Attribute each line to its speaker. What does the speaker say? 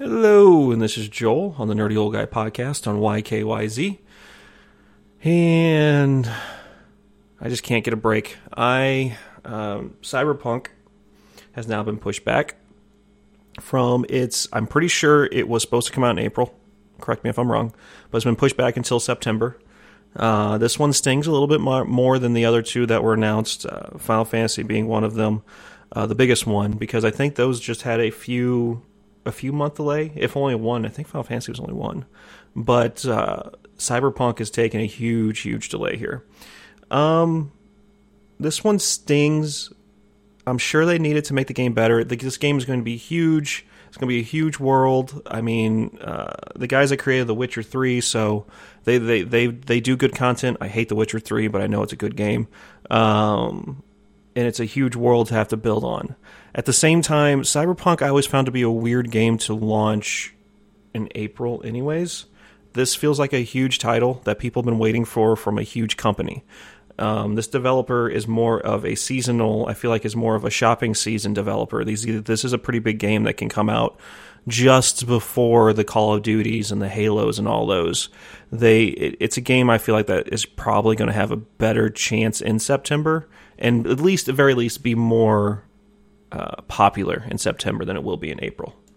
Speaker 1: Hello, and this is Joel on the Nerdy Old Guy podcast on YKYZ. And I just can't get a break. I um, Cyberpunk has now been pushed back from its. I'm pretty sure it was supposed to come out in April. Correct me if I'm wrong, but it's been pushed back until September. Uh, this one stings a little bit more, more, than the other two that were announced. Uh, Final Fantasy being one of them, uh, the biggest one, because I think those just had a few a few month delay, if only one. I think Final Fantasy was only one, but uh, Cyberpunk is taking a huge, huge delay here. Um, this one stings. I'm sure they needed to make the game better. This game is going to be huge. It's going to be a huge world. I mean, uh, the guys that created The Witcher Three, so they, they they they do good content. I hate The Witcher Three, but I know it's a good game. Um, and it's a huge world to have to build on. At the same time, Cyberpunk I always found to be a weird game to launch in April, anyways. This feels like a huge title that people have been waiting for from a huge company. Um, this developer is more of a seasonal. I feel like is more of a shopping season developer. These this is a pretty big game that can come out just before the Call of Duties and the Halos and all those. They it, it's a game I feel like that is probably going to have a better chance in September and at least at very least be more uh, popular in September than it will be in April.